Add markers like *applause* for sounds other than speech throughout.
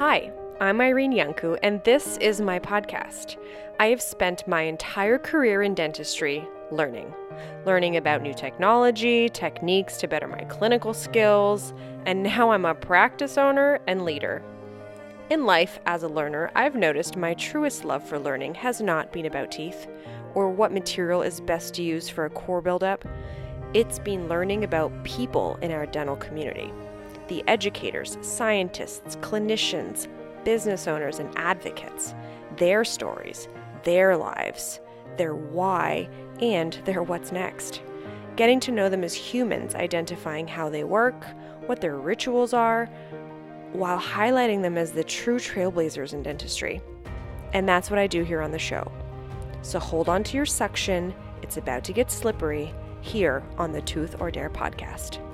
Hi, I'm Irene Iancu, and this is my podcast. I have spent my entire career in dentistry learning. Learning about new technology, techniques to better my clinical skills, and now I'm a practice owner and leader. In life, as a learner, I've noticed my truest love for learning has not been about teeth or what material is best to use for a core buildup. It's been learning about people in our dental community the educators, scientists, clinicians, business owners, and advocates, their stories, their lives, their why, and their what's next. Getting to know them as humans, identifying how they work, what their rituals are, while highlighting them as the true trailblazers in dentistry. And that's what I do here on the show. So hold on to your suction, it's about to get slippery here on the Tooth or Dare podcast.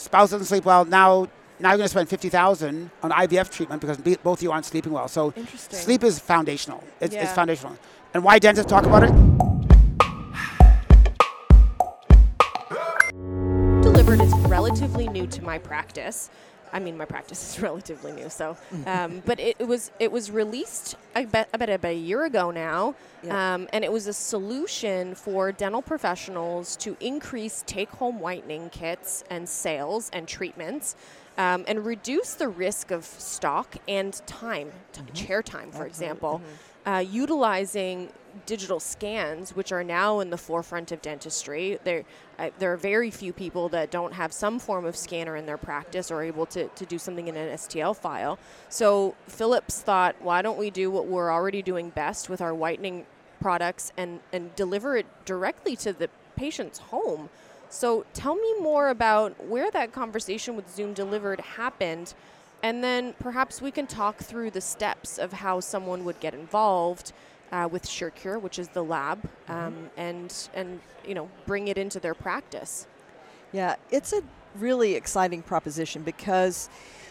Spouse doesn't sleep well. Now, now you're going to spend fifty thousand on IVF treatment because be- both of you aren't sleeping well. So, sleep is foundational. It's, it's foundational. And why dentists talk about it? Delivered is relatively new to my practice. I mean, my practice is *laughs* relatively new, so. Um, but it, it was it was released I bet about about a year ago now, Yeah. um, and it was a solution for dental professionals to increase take-home whitening kits and sales and treatments. Um, and reduce the risk of stock and time, t- chair time, for example, uh, utilizing digital scans, which are now in the forefront of dentistry. There, uh, there are very few people that don't have some form of scanner in their practice or able to, to do something in an STL file. So Philips thought, why don't we do what we're already doing best with our whitening products and, and deliver it directly to the patient's home? So tell me more about where that conversation with Zoom Delivered happened, and then perhaps we can talk through the steps of how someone would get involved uh, with SureCure, which is the lab, um, and and you know bring it into their practice. Yeah, it's a really exciting proposition because,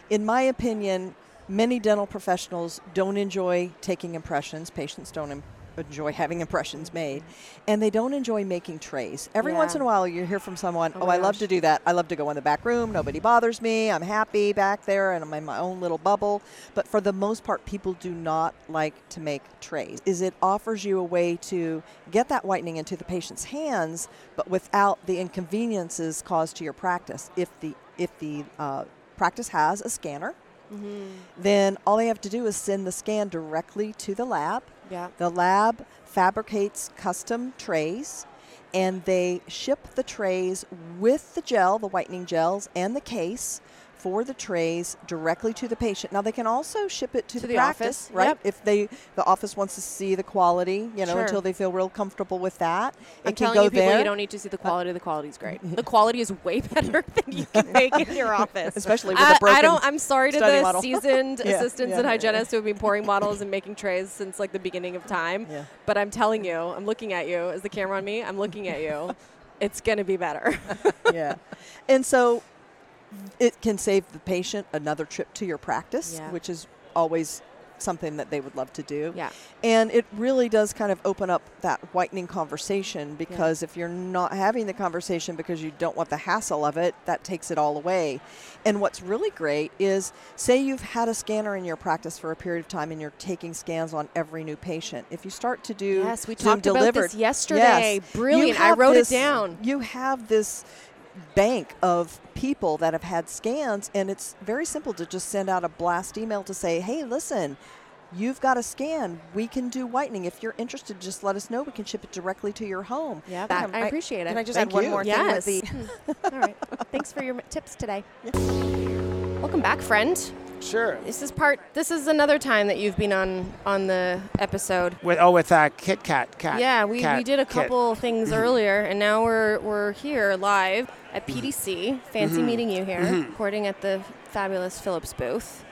in my opinion, many dental professionals don't enjoy taking impressions. Patients don't enjoy having impressions made, and they don't enjoy making trays. Every once in a while, you hear from someone, Oh "Oh, I love to do that. I love to go in the back room. Nobody bothers me. I'm happy back there, and I'm in my own little bubble." But for the most part, people do not like to make trays. Is it offers you a way to get that whitening into the patient's hands, but without the inconveniences caused to your practice. If the if the uh, practice has a scanner, then all they have to do is send the scan directly to the lab. Yeah. The lab fabricates custom trays and they ship the trays with the gel, the whitening gels, and the case for the trays directly to the patient. Now they can also ship it to, To the, the practice, office, right? yep. If they the office wants to see the quality, you know, Sure. until they feel real comfortable with that. I'm it can telling go you, people, there. you don't need to see the uh, quality. The quality's great. *laughs* the quality is way better *laughs* than you can *laughs* make in your office, Especially with I, a broken I don't. I'm sorry to the model. seasoned Yeah, assistants yeah, and yeah. hygienists who have been pouring models and making trays since like the beginning of time. Yeah. But I'm telling you, I'm looking at you. Is the camera on me? I'm looking at you. It's gonna be better. yeah. And so it can save the patient another trip to your practice, Yeah. which is always something that they would love to do. yeah. And it really does kind of open up that whitening conversation because if you're not having the conversation because you don't want the hassle of it, that takes it all away. And what's really great is say you've had a scanner in your practice for a period of time and you're taking scans on every new patient. If you start to do Yes, we Zoom talked about this yesterday. Yes, Brilliant. I wrote this- it down. You have this bank of people that have had scans, and it's very simple to just send out a blast email to say, hey, listen, you've got a scan. We can do whitening. If you're interested, just let us know. We can ship it directly to your home. Yeah, Um, I, appreciate it. Can I just Thank add one you. more yes. thing with the *laughs* All right. Thanks for your tips today. Welcome back, friend. Sure. This is part. This is another time that you've been on on the episode. With oh, with uh, Kit Kat. Cat. Yeah, we, we did a Kit. couple *laughs* things earlier, and now we're we're here live at Mm-hmm. PDC. Fancy meeting you here, recording at the fabulous Philips booth.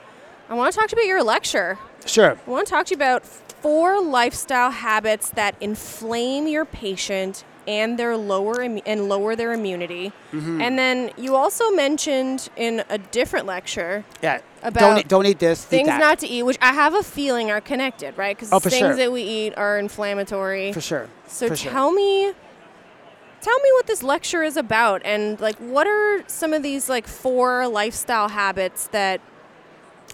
I want to talk to you about your lecture. Sure. I want to talk to you about four lifestyle habits that inflame your patient and their lower immu- and lower their immunity. Mm-hmm. And then you also mentioned in a different lecture Yeah. About don't eat, don't eat this. eat things that. not to eat, which I have a feeling are connected, right? Because Oh, things sure. that we eat are inflammatory. for sure. So for sure. tell me tell me what this lecture is about and like what are some of these like four lifestyle habits that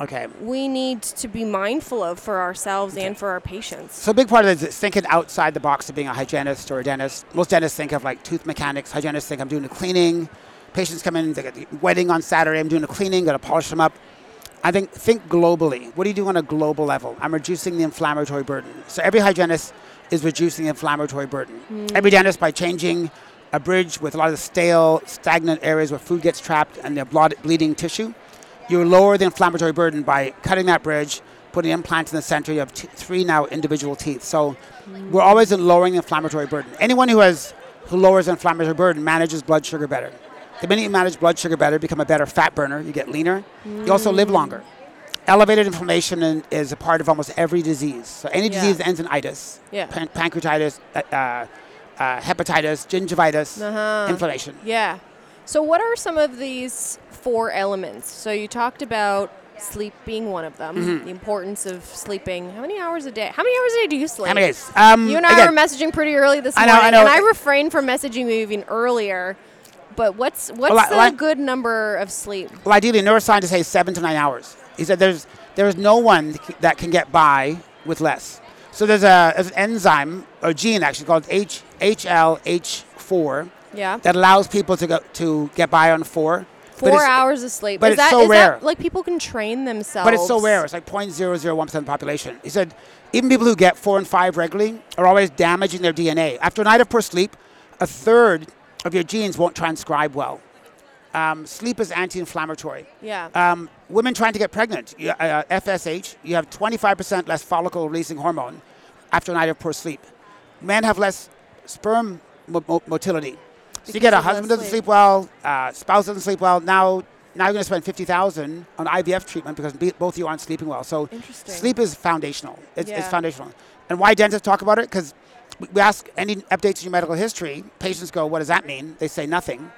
Okay. we need to be mindful of for ourselves and for our patients. So a big part of it is thinking outside the box of being a hygienist or a dentist. Most dentists think of like tooth mechanics. Hygienists think I'm doing the cleaning. Patients come in, they get the wedding on Saturday. I'm doing the cleaning, got to polish them up. I think think globally. What do you do on a global level? I'm reducing the inflammatory burden. So every hygienist is reducing the inflammatory burden. Mm. Every dentist by changing a bridge with a lot of the stale, stagnant areas where food gets trapped and the blood, bleeding tissue. You lower the inflammatory burden by cutting that bridge, putting implants in the center. You have t- three now individual teeth. So we're always in lowering the inflammatory burden. Anyone who has who lowers inflammatory burden manages blood sugar better. The minute you manage blood sugar better, become a better fat burner. You get leaner. You also live longer. Elevated inflammation in, is a part of almost every disease. So any Yeah. disease that ends in itis, Yeah. pan- pancreatitis, uh, uh, uh, hepatitis, gingivitis, Uh-huh. inflammation. Yeah. So what are some of these four elements? So you talked about sleep being one of them, Mm-hmm. the importance of sleeping. How many hours a day? How many hours a day do you sleep? How many days? Um, You and I again, were messaging pretty early this I know, I morning, know. and I refrained from messaging you even earlier. But what's what's Well, the well, good number of sleep? Well, ideally, neuroscientists say seven to nine hours. He said there's there's no one that can get by with less. So there's, a, there's an enzyme or gene actually called H, HLH4 Yeah. that allows people to go to get by on four. Four hours of sleep. but is it's that, so is rare. That, like people can train themselves. But it's so rare. It's like 0.001% of the population. He said even people who get four and five regularly are always damaging their DNA. After a night of poor sleep, a third of your genes won't transcribe well. Um, sleep is anti-inflammatory. Yeah. Um, women trying to get pregnant, you- uh, FSH, you have 25% less follicle releasing hormone after a night of poor sleep. Men have less sperm mo- motility. So you get a husband doesn't sleep. sleep well, uh, spouse doesn't sleep well. Now, now you're going to spend 50000 on IVF treatment because be- both of you aren't sleeping well. So sleep is foundational. It's, it's foundational. And why dentists talk about it? Because we ask any updates in your medical history. Patients go, what does that mean? They say nothing.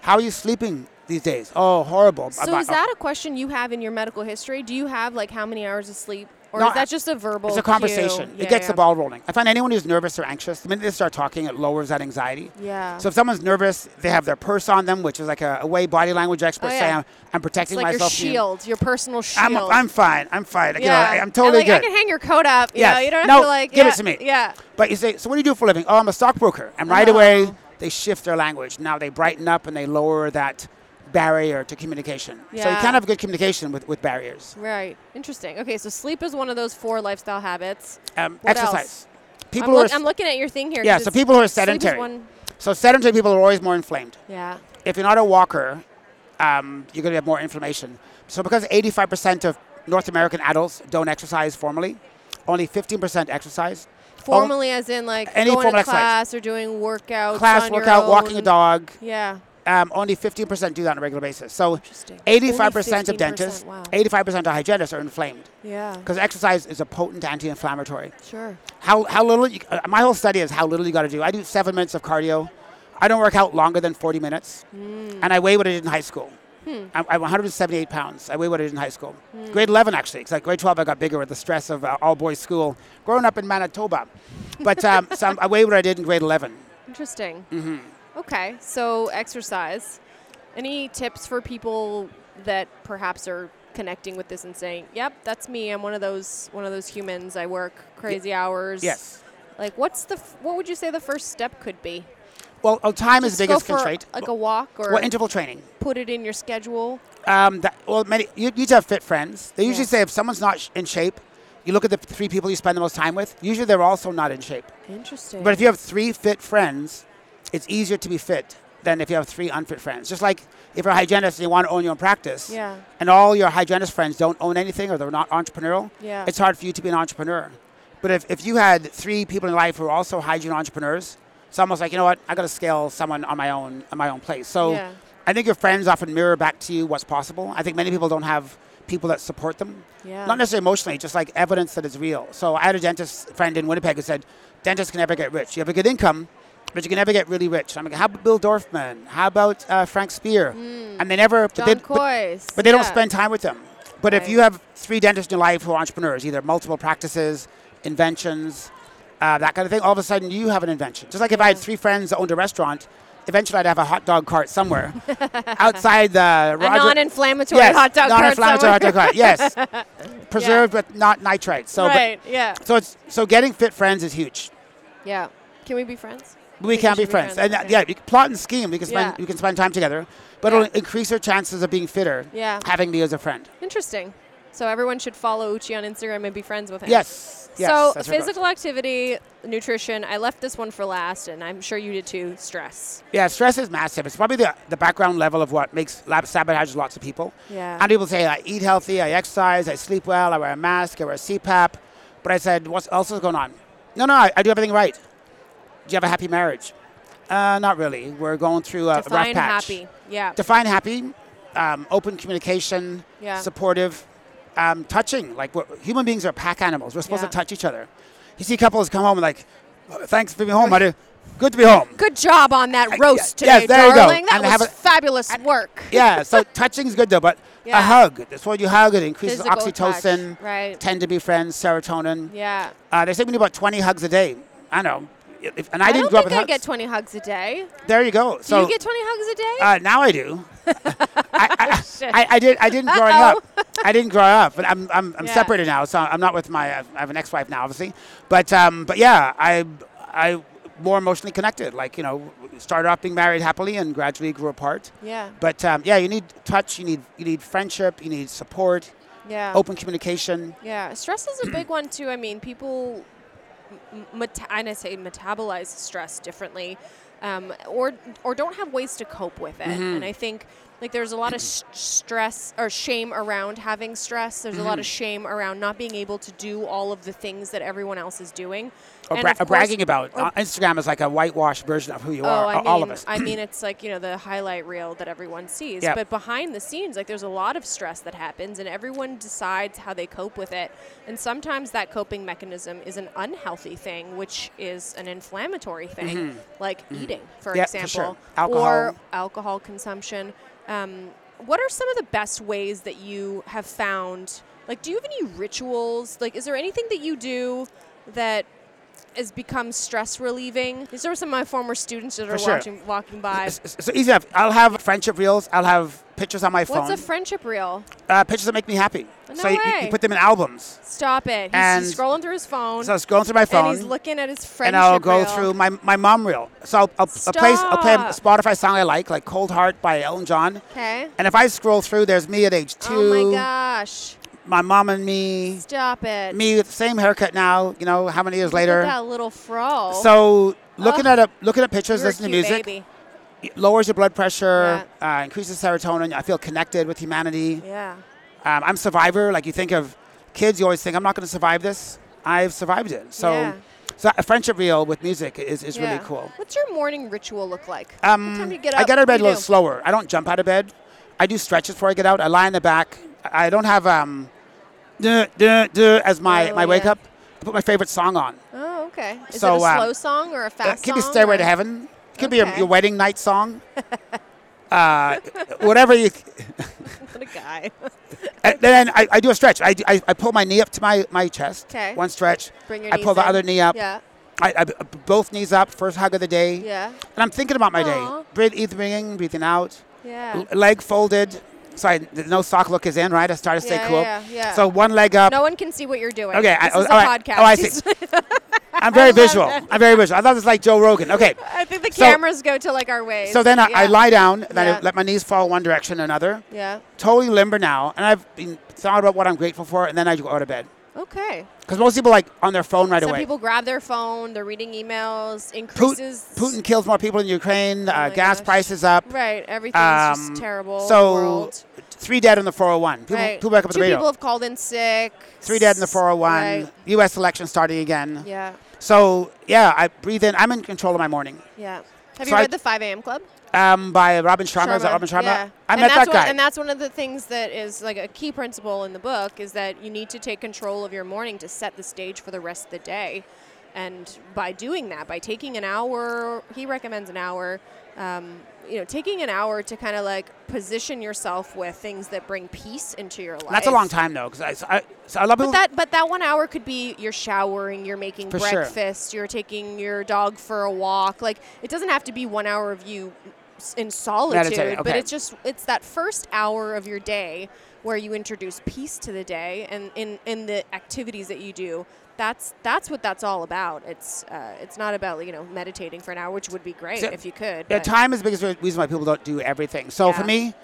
How are you sleeping these days? Oh, horrible. so About- is that a question you have in your medical history? Do you have like how many hours of sleep, or No, is that just a verbal? It's a conversation. Yeah, it gets yeah. the ball rolling. I find anyone who's nervous or anxious, the minute they start talking, it lowers that anxiety. Yeah. So if someone's nervous, they have their purse on them, which is like a, a way body language experts Oh, say. I'm, I'm it's protecting like your myself. from you." shield, your personal shield. I'm, I'm fine. I'm fine. You know, yeah. I, am totally like, good. I can hang your coat up. You Yes. know, you don't have No, to like. give it to me. Yeah. But you say, so what do you do for a living? Oh, I'm a stockbroker. And right Oh. away, they shift their language. Now they brighten up and they lower that barrier to communication. So you can't have good communication with, with barriers. Right. Interesting. Okay, so sleep is one of those four lifestyle habits. Um, exercise. else? People I'm, who look- are, I'm looking at your thing here. Yeah, so people who are sedentary. so sedentary people are always more inflamed. yeah. if you're not a walker, um, you're going to have more inflammation. So because 85% of North American adults don't exercise formally, only 15% exercise. Formally, as in like Any going to exercise. class or doing workouts. Class, workout, walking a dog, Yeah. Um, only 15% do that on a regular basis. So 85% of dentists, Wow. 85% of hygienists are inflamed Yeah. because exercise is a potent anti-inflammatory. Sure. How, how little, you, uh, my whole study is how little you got to do. I do seven minutes of cardio. I don't work out longer than 40 minutes. Hmm. And I weigh what I did in high school. I'm, I'm 178 pounds. I weigh what I did in high school. Grade 11, actually. Because like grade 12, I got bigger with the stress of uh, all boys school. Growing up in Manitoba. But um, *laughs* so I'm- I weigh what I did in grade 11. Interesting. Mm-hmm. Okay, so exercise. Any tips for people that perhaps are connecting with this and saying, "Yep, that's me. I'm one of those one of those humans. I work crazy hours." Yes. Like, what's the f- what would you say the first step could be? Well, oh, time is Just the go biggest constraint. like a walk or well, interval training. put it in your schedule. Um, that, well, many you need to have fit friends. They usually Yeah. say if someone's not sh- in shape, you look at the three people you spend the most time with. Usually they're also not in shape. Interesting. But if you have three fit friends, it's easier to be fit than if you have three unfit friends. Just like if you're a hygienist and you want to own your own practice, yeah, and all your hygienist friends don't own anything or they're not entrepreneurial, yeah, it's hard for you to be an entrepreneur. But if, if you had three people in life who are also hygiene entrepreneurs, it's almost like, you know what, I got to scale someone on my own on my own place. So yeah. I think your friends often mirror back to you what's possible. I think many people don't have people that support them. yeah. Not necessarily emotionally, just like evidence that it's real. So I had a dentist friend in Winnipeg who said, dentists can never get rich. You have a good income, but you can never get really rich. I'm like, how about Bill Dorfman? How about uh, Frank Spear? And they never, but John they, but, Kois. but they don't spend time with them. But if you have three dentists in your life who are entrepreneurs, either multiple practices, inventions, uh, that kind of thing, all of a sudden you have an invention. Just like if I had three friends that owned a restaurant, eventually I'd have a hot dog cart somewhere *laughs* outside the a non-inflammatory yes, hot dog cart non-inflammatory hot dog cart. Yes, *laughs* preserved but not nitrite. So, but- right. Yeah. so it's so getting fit friends is huge. Yeah. Can we be friends? We can be friends, friends, and uh, okay. yeah, you can plot and scheme. We can spend Yeah. you can spend time together, but Yeah. it'll increase your chances of being fitter. Yeah. having me as a friend. Interesting. So everyone should follow Uche on Instagram and be friends with him. Yes. yes so that's where it goes. physical activity, nutrition. I left this one for last, and I'm sure you did too. Stress. Yeah, stress is massive. It's probably the, the background level of what makes lab sabotages lots of people. Yeah. And people say, I eat healthy, I exercise, I sleep well, I wear a mask, I wear a CPAP. But I said, what else is going on? No, no, I, I do everything right. Do you have a happy marriage? Uh, not really. We're going through a rough Define patch. happy. Yeah. Define happy, um, open communication, Yeah. supportive, um, touching. Like we're, human beings are pack animals. We're supposed Yeah. to touch each other. You see couples come home and like, "Oh, thanks for being home, buddy. Good to be home. Good job on that roast yeah, today, there you go. darling. That And was have a- fabulous work. yeah, so *laughs* touching is good though, but Yeah. a hug. That's what you hug. It increases Physical oxytocin, touch, right. tend to be friends, serotonin. Yeah. Uh, they say we need about 20 hugs a day. I know. If, and I, I, didn't grow up think with I hugs. get 20 hugs a day. there you go. Do So you get 20 hugs a day? uh, now I do. *laughs* I, I, I, I did. I didn't growing Uh-oh. up. I didn't grow up, but I'm I'm, I'm Yeah. separated now, so I'm not with my. I have an ex-wife now, obviously. But um, but yeah, I I more emotionally connected. Like you know, started off being married happily and gradually grew apart. yeah. But um, yeah, you need touch. You need you need friendship. You need support. Yeah. Open communication. Yeah, stress is a big one too. I mean, people, meta- I say metabolize stress differently, um, or or don't have ways to cope with it. Mm-hmm. And I think like there's a lot of stress or shame around having stress. There's a Mm-hmm. lot of shame around not being able to do all of the things that everyone else is doing. Or, bra- course- bragging about. or- Uh, Instagram is like a whitewashed version of who you Oh, are. I a- all mean, of us. I mean, *clears throat* it's like you know the highlight reel that everyone sees, Yep. but behind the scenes, like there's a lot of stress that happens, and everyone decides how they cope with it. And sometimes that coping mechanism is an unhealthy thing, which is an inflammatory thing, like eating, for Mm-hmm. Yeah, for example, sure. Alcohol. or alcohol consumption. Um, what are some of the best ways that you have found? Like, do you have any rituals? Like, is there anything that you do that has become stress relieving? These are some of my former students that For are sure. watching, walking by. So easy enough. I'll have friendship reels. I'll have pictures on my phone. What's a friendship reel? uh, pictures that make me happy. No so you- you, you put them in albums. Stop it. He's, And- he's scrolling through his phone. So I was going through my phone. and he's looking at his friendship and I'll go reel. through my, my mom reel. So I'll, I'll, I'll play I'll play a Spotify song I like, like "Cold Heart" by Elton John. Okay. And if I scroll through, there's me at age two, Oh my gosh. My mom and me, Stop it. me with the same haircut now. You know, how many years later? that little fro. So looking Ugh. at a, looking at pictures, listening to music, Baby. it lowers your blood pressure, uh, increases serotonin. I feel connected with humanity. Yeah. Um, I'm a survivor. Like you think of kids, you always think I'm not going to survive this. I've survived it. So, Yeah. so a friendship reel with music is, is yeah. really cool. What's your morning ritual look like? Um, what time do you get I get out of bed a little do? slower. I don't jump out of bed. I do stretches before I get out. I lie in the back. I don't have um, duh, duh, duh, as my, Oh, my wake yeah. up. I put my favorite song on. Oh, okay. Is So, it a uh, slow song or a fast could be? Stairway or- to Heaven. Could be your, your wedding night song. *laughs* uh, whatever you. *laughs* What a guy. *laughs* And then I, I do a stretch. I, do- I, I pull my knee up to my, my chest. Okay. One stretch. Bring your I pull the other knee up. Yeah. I, I, both knees up. First hug of the day. Yeah. And I'm thinking about my Aw. day. Breathe, breathing in, breathing out. Yeah. L- leg folded. So I, no sock look is in, right? I start to stay Yeah, cool. yeah, yeah. So one leg up. No one can see what you're doing. Okay, I- is oh, a right. podcast. Oh, I see. *laughs* I'm very visual. that. I'm very visual. I thought it was like Joe Rogan. Okay. *laughs* I think the So- cameras go to like our ways. So then I, I lie down, and Yeah. I let my knees fall one direction or another. Yeah. Totally limber now, and I've been thought about what I'm grateful for, and then I go out of bed. Okay. Because most people like on their phone right Some away. people grab their phone. They're reading emails. Putin, Increases. Putin kills more people in Ukraine. uh, gas gosh. prices up. Right. Everything's Um, just terrible. so world. three dead in the 401. People, right. people wake up Two the radio. people have called in sick. Three dead in the 401. Right. U.S. election starting again. Yeah. So yeah, I breathe in. I'm in control of my morning. Yeah. Have So you I- read the 5 a.m. Club? Um, by Robin Sharma. Is that Robin Sharma? Yeah. I and met that's that guy. One, and that's one of the things that is like a key principle in the book is that you need to take control of your morning to set the stage for the rest of the day. And by doing that, by taking an hour, he recommends an hour. Um, you know, taking an hour to kind of like position yourself with things that bring peace into your life. That's a long time though, because I, I, so lot of But that, but that one hour could be you're showering, you're making For sure. breakfast, you're taking your dog for a walk. Like it doesn't have to be one hour of you in solitude, Meditate, but it's just it's that first hour of your day where you introduce peace to the day and in in the activities that you do. That's that's what that's all about. It's uh, it's not about you know meditating for an hour, which would be great So- if you could. yeah, time is the biggest reason why people don't do everything. So Yeah. for me,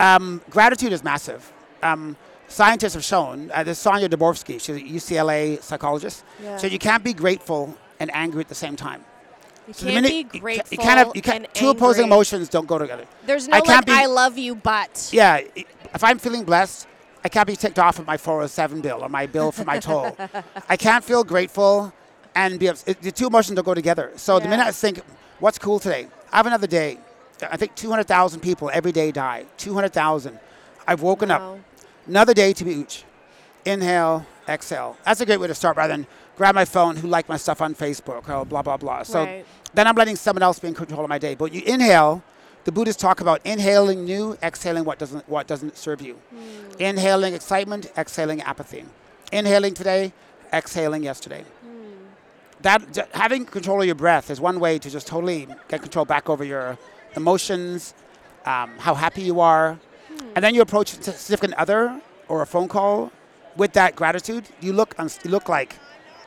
um, gratitude is massive. Um, scientists have shown. Uh, there's Sonia Dabrowski. She's a UCLA psychologist. Yeah. So you can't be grateful and angry at the same time. You So can't minute be you grateful. you can't have you can't, two opposing emotions don't go together. There's no I like be- I love you, but Yeah, if I'm feeling blessed, I can't be ticked off at my 407 bill or my bill for my *laughs* toll. I can't feel grateful and be ups- it, the two emotions don't go together. So the minute I think, what's cool today? I have another day. I think 200,000 people every day die. 200,000. I've woken up. Another day to be ooch. Inhale, exhale. That's a great way to start rather than grab my phone, who liked my stuff on Facebook, or blah, blah, blah. So Right. Then I'm letting someone else be in control of my day. But you inhale, the Buddhists talk about inhaling new, exhaling what doesn't, what doesn't serve you. Hmm. Inhaling excitement, exhaling apathy. Inhaling today, exhaling yesterday. Hmm. That having control of your breath is one way to just totally get control back over your emotions, um, how happy you are, Hmm. and then you approach a significant other or a phone call with that gratitude. You look, you look like,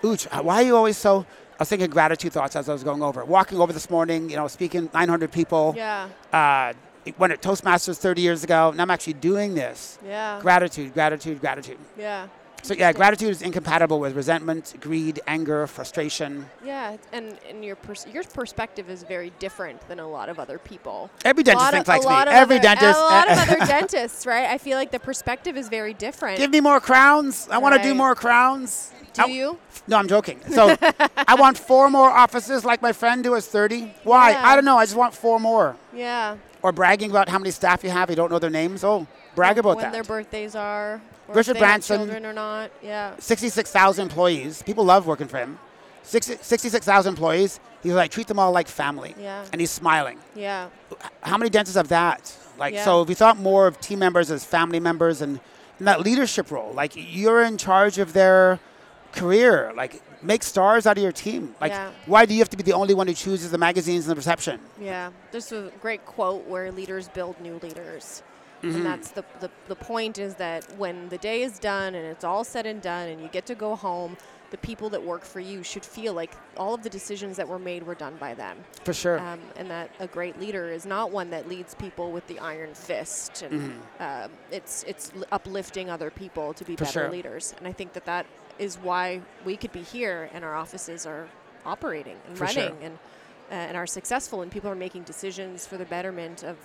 ooch, why are you always so? I was thinking gratitude thoughts as I was going over. Walking over this morning, you know, speaking 900 people. Yeah. Uh, went at Toastmasters 30 years ago, and I'm actually doing this. Yeah. Gratitude, gratitude, gratitude. yeah. So yeah, gratitude is incompatible with resentment, greed, anger, frustration. Yeah, and, and your pers- your perspective is very different than a lot of other people. Every dentist thinks like me. Every other, dentist. A lot of eh, other *laughs* dentists, right? I feel like the perspective is very different. Give me more crowns. I want to do more crowns. Do I- you? No, I'm joking. So I want four more offices like my friend who has 30. Why? Yeah. I don't know. I just want four more. Yeah. Or bragging about how many staff you have. You don't know their names. Oh, brag about when that. their birthdays are. Richard if they have Branson. children or not. Yeah. 66,000 employees. People love working for him. 60 66,000 employees. He's like, treat them all like family. Yeah. And he's smiling. Yeah. How many dentists have that? Like, Yeah. so if we thought more of team members as family members and in that leadership role, like you're in charge of their career, like make stars out of your team. Like, Yeah. why do you have to be the only one who chooses the magazines and the reception? Yeah, there's a great quote where leaders build new leaders. Mm-hmm. And that's the, the, the point is that when the day is done and it's all said and done and you get to go home, the people that work for you should feel like all of the decisions that were made were done by them. For sure. Um, and that a great leader is not one that leads people with the iron fist. And Mm-hmm. um, it's, it's uplifting other people to be For better sure. leaders. And I think that that is why we could be here and our offices are operating and For sure. running and, uh, and are successful and people are making decisions for the betterment of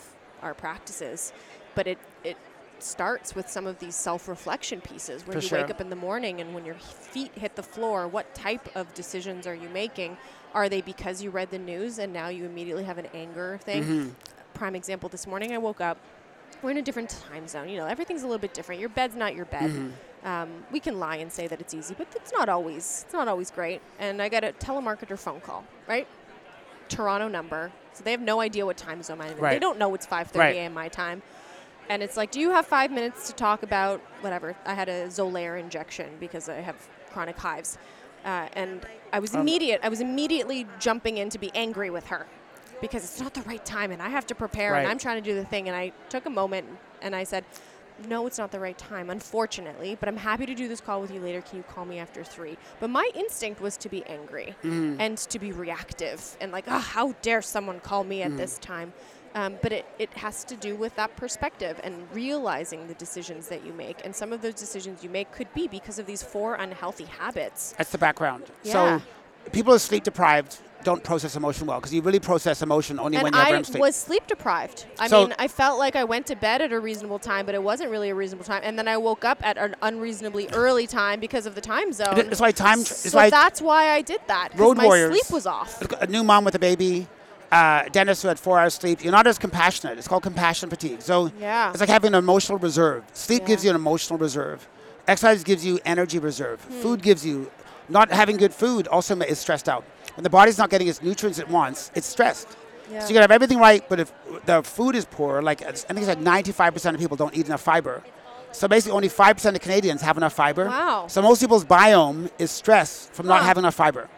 our practices. But it, it starts with some of these self-reflection pieces where For you sure. wake up in the morning and when your feet hit the floor what type of decisions are you making are they because you read the news and now you immediately have an anger thing Mm-hmm. prime example this morning i woke up we're in a different time zone you know everything's a little bit different your bed's not your bed Mm-hmm. um, we can lie and say that it's easy but it's not always it's not always great and i got a telemarketer phone call right toronto number so they have no idea what time zone i'm in they don't know it's 5.30 Right. a.m my time and it's like, do you have five minutes to talk about whatever? I had a Xolair injection because I have chronic hives, uh, and I was Um, immediate. I was immediately jumping in to be angry with her because it's not the right time, and I have to prepare, and I'm trying to do the thing. And I took a moment and I said, "No, it's not the right time, unfortunately. But I'm happy to do this call with you later. Can you call me after three? But my instinct was to be angry Mm-hmm. and to be reactive and like, oh, how dare someone call me at this time? Um, but it, it has to do with that perspective and realizing the decisions that you make. And some of those decisions you make could be because of these four unhealthy habits. That's the background. Yeah. So people who are sleep deprived don't process emotion well because you really process emotion only when and you have I REM sleep. was sleep deprived. I So- mean, I felt like I went to bed at a reasonable time, but it wasn't really a reasonable time. And then I woke up at an unreasonably early time because of the time zone. It's why time. It's so why that's why I did that. Road my warriors- sleep was off. a new mom with a baby, uh, dentist who had four hours sleep. You're not as compassionate. It's called compassion fatigue. So Yeah. it's like having an emotional reserve. Sleep Yeah. gives you an emotional reserve. Exercise gives you energy reserve. Hmm. Food gives you Not having good food also is stressed out. When the body's not getting its nutrients it wants, it's stressed. Yeah. So you can have everything right, but if the food is poor, like I think it's like 95% of people don't eat enough fiber. So basically, only 5% of Canadians have enough fiber. Wow. So most people's biome is stress from not having enough fiber.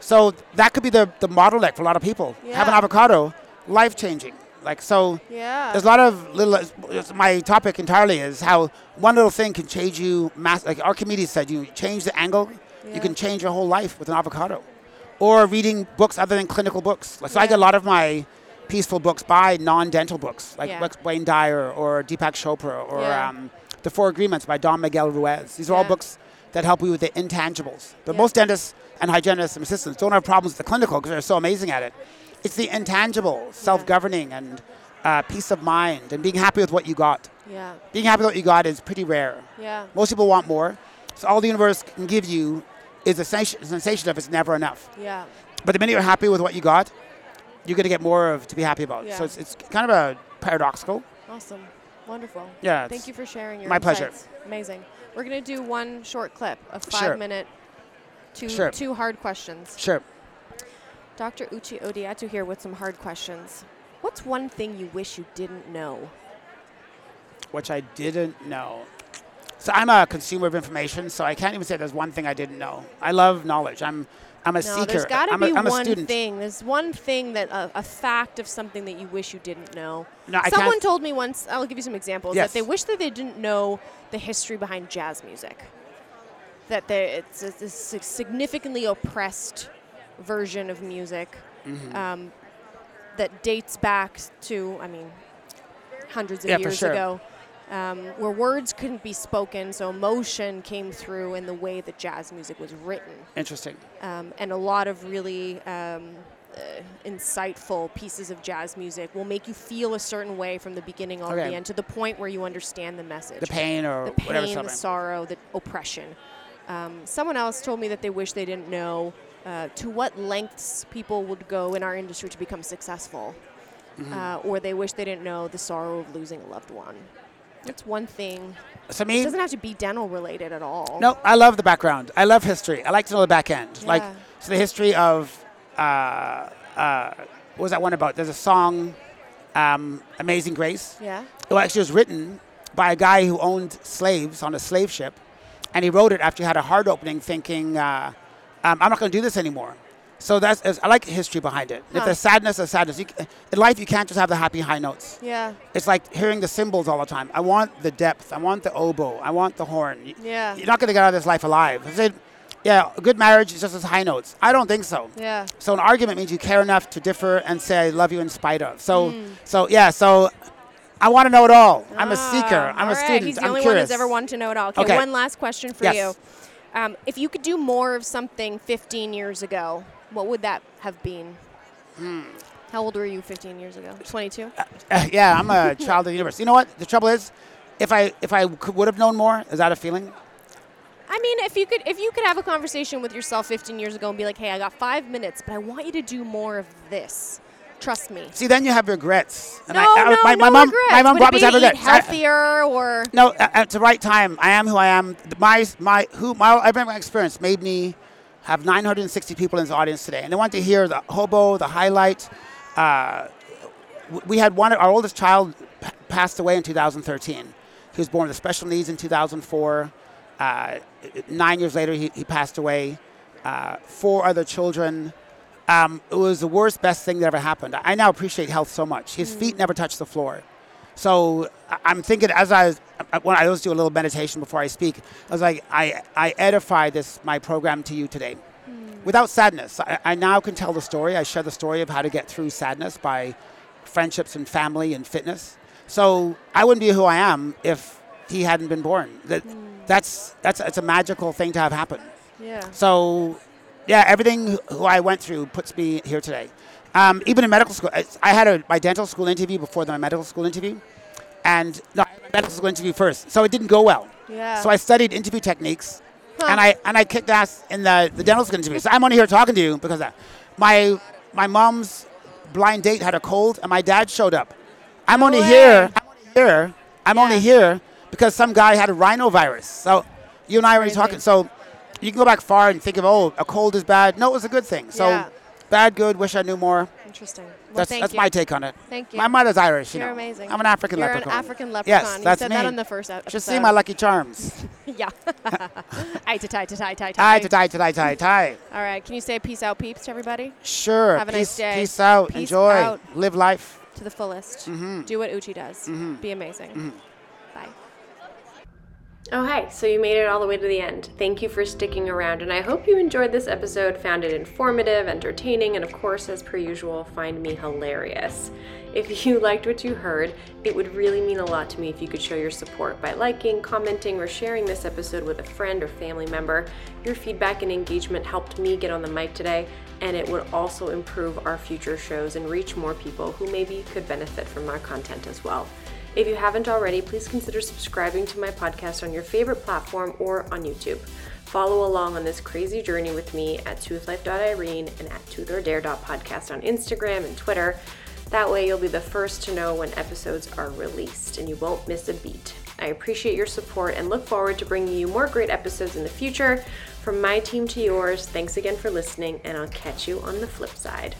So that could be the, the bottleneck for a lot of people. Have an avocado, life changing. Like so, Yeah. there's a lot of little. it's- My topic entirely is how one little thing can change you. Mass, like Archimedes said, you change the angle, Yeah. you can change your whole life with an avocado, or reading books other than clinical books. Like, so I get a lot of my peaceful books by non-dental books, like Yeah. Wayne Dyer or Deepak Chopra or Yeah. um, The Four Agreements by Don Miguel Ruiz. These are all books that help you with the intangibles. But Yeah. most dentists and hygienists and assistants don't have problems with the clinical because they're so amazing at it. It's the intangible, self-governing, and uh, peace of mind, and being happy with what you got. yeah. Being happy with what you got is pretty rare. Yeah. Most people want more. So all the universe can give you is a sensation, of it's never enough. Yeah. But the minute you're happy with what you got, you're going to get more of to be happy about. Yeah. So it's, it's kind of a paradoxical. Awesome. Wonderful. Yeah. Thank you for sharing your my pleasure. Amazing. We're going to do one short clip, a five Sure. minute, two, Sure. two hard questions. Sure. Dr. Uche Odiatu here with some hard questions. What's one thing you wish you didn't know? Which I didn't know. So I'm a consumer of information, so I can't even say there's one thing I didn't know. I love knowledge. I'm I'm a no, seeker. there's got to I'm, be a, I'm a one student. thing. There's one thing that a, a fact of something that you wish you didn't know. No, I Someone can't. told me once. I'll give you some examples. Yes. That they wish that they didn't know the history behind jazz music. That they, it's, a, it's a significantly oppressed version of music Mm-hmm. um, that dates back to, I mean, hundreds of Yeah, years sure. ago. Um, where words couldn't be spoken, so emotion came through in the way that jazz music was written Interesting. um, and a lot of really um, uh, insightful pieces of jazz music will make you feel a certain way from the beginning all Okay. the end to the point where you understand the message The pain or the pain, the sorrow, the oppression. Um, someone else told me that they wish they didn't know uh, to what lengths people would go in our industry to become successful, Mm-hmm. uh, or they wish they didn't know the sorrow of losing a loved one. That's one thing. So It doesn't have to be dental related at all. no, I love the background. I love history. I like to know the back end. Like Yeah. so the history of uh, uh, what was that one about? There's a song, um, Amazing Grace. Yeah. It actually was written by a guy who owned slaves on a slave ship, and he wrote it after he had a heart opening, thinking, uh, um, "I'm not going to do this anymore." So that's I like history behind it. If there's sadness, there's sadness. You, in life, you can't just have the happy high notes. Yeah. It's like hearing the cymbals all the time. I want the depth. I want the oboe. I want the horn. Yeah. You're not going to get out of this life alive. I said, yeah, a good marriage is just as high notes. I don't think so. Yeah. So an argument means you care enough to differ and say I love you in spite of. So Hmm. so yeah, so I want to know it all. I'm a Ah, seeker. I'm all a right. student. He's the I'm only curious. one who's ever wanted to know it all. Okay, Okay. one last question for Yes. you. Um, if you could do more of something 15 years ago, what would that have been? Hmm. How old were you 15 years ago? 22. Uh, yeah, I'm a child of the universe. You know what? The trouble is, if I if I would have known more, is that a feeling? I mean, if you could, if you could have a conversation with yourself 15 years ago and be like, "Hey, I got five minutes, but I want you to do more of this. Trust me." See, then you have regrets. And no, I, I- no, my, no my mom, regrets. my mom brought me to have regrets. I- healthier or No, at the right time, I am who I am. My my who my every my experience made me have 960 people in this audience today, and they want to hear the hobo, the highlight. Uh, we had one. Our oldest child p- passed away in 2013. He was born with special needs in 2004. Uh, nine years later, he, he passed away. Uh, four other children. Um, it was the worst, best thing that ever happened. I now appreciate health so much. His mm. feet never touched the floor. So I'm thinking as I was, I- when I always do a little meditation before I speak, I was like, I, I edify this, my program to you today. Mm. Without sadness, I, I now can tell the story. I share the story of how to get through sadness by friendships and family and fitness. So I wouldn't be who I am if he hadn't been born. That, mm. That's, that's, it's a magical thing to have happen. yeah, So, yeah, everything who I went through puts me here today. Um, even in medical school, I, I had a, my dental school interview before my medical school interview, and no, my medical school interview first. So it didn't go well. yeah. So I studied interview techniques, Huh. and I and I kicked ass in the, the dental school interview. So I'm only here talking to you because of that. My my mom's blind date had a cold, and my dad showed up. I'm No only way. here. I'm only here. I'm Yeah. only here because some guy had a rhinovirus. So you and I are already talking. So you can go back far and think of, oh, a cold is bad. No, it was a good thing. So Yeah. bad, good. Wish I knew more. Interesting. Well, That's that's you. my take on it. Thank you. My mother's Irish. You You're know. amazing. I'm an African You're leprechaun. an African leprechaun. Yes, you that's said me. that on the first episode. Just see my lucky charms. *laughs* yeah. *laughs* Aye to tie to tie tie tie tie. to tie to tie tie tie. All right. Can you say peace out, peeps, to everybody? Sure. Have a peace, nice day. Peace out. Peace Enjoy. out. Live life. To the fullest. Mm-hmm. Do what Uche does. Be amazing. Mm-hmm. Bye. Oh, hi. So you made it all the way to the end. Thank you for sticking around, and I hope you enjoyed this episode, found it informative, entertaining, and of course, as per usual, find me hilarious. If *laughs* you liked what you heard, it would really mean a lot to me if you could show your support by liking, commenting, or sharing this episode with a friend or family member. Your feedback and engagement helped me get on the mic today, and it would also improve our future shows and reach more people who maybe could benefit from our content as well. If you haven't already, please consider subscribing to my podcast on your favorite platform or on YouTube. Follow along on this crazy journey with me at toothlife.irene and at toothordare.podcast on Instagram and Twitter. That way, you'll be the first to know when episodes are released and you won't miss a beat. I appreciate your support and look forward to bringing you more great episodes in the future. From my team to yours, thanks again for listening, and I'll catch you on the flip side.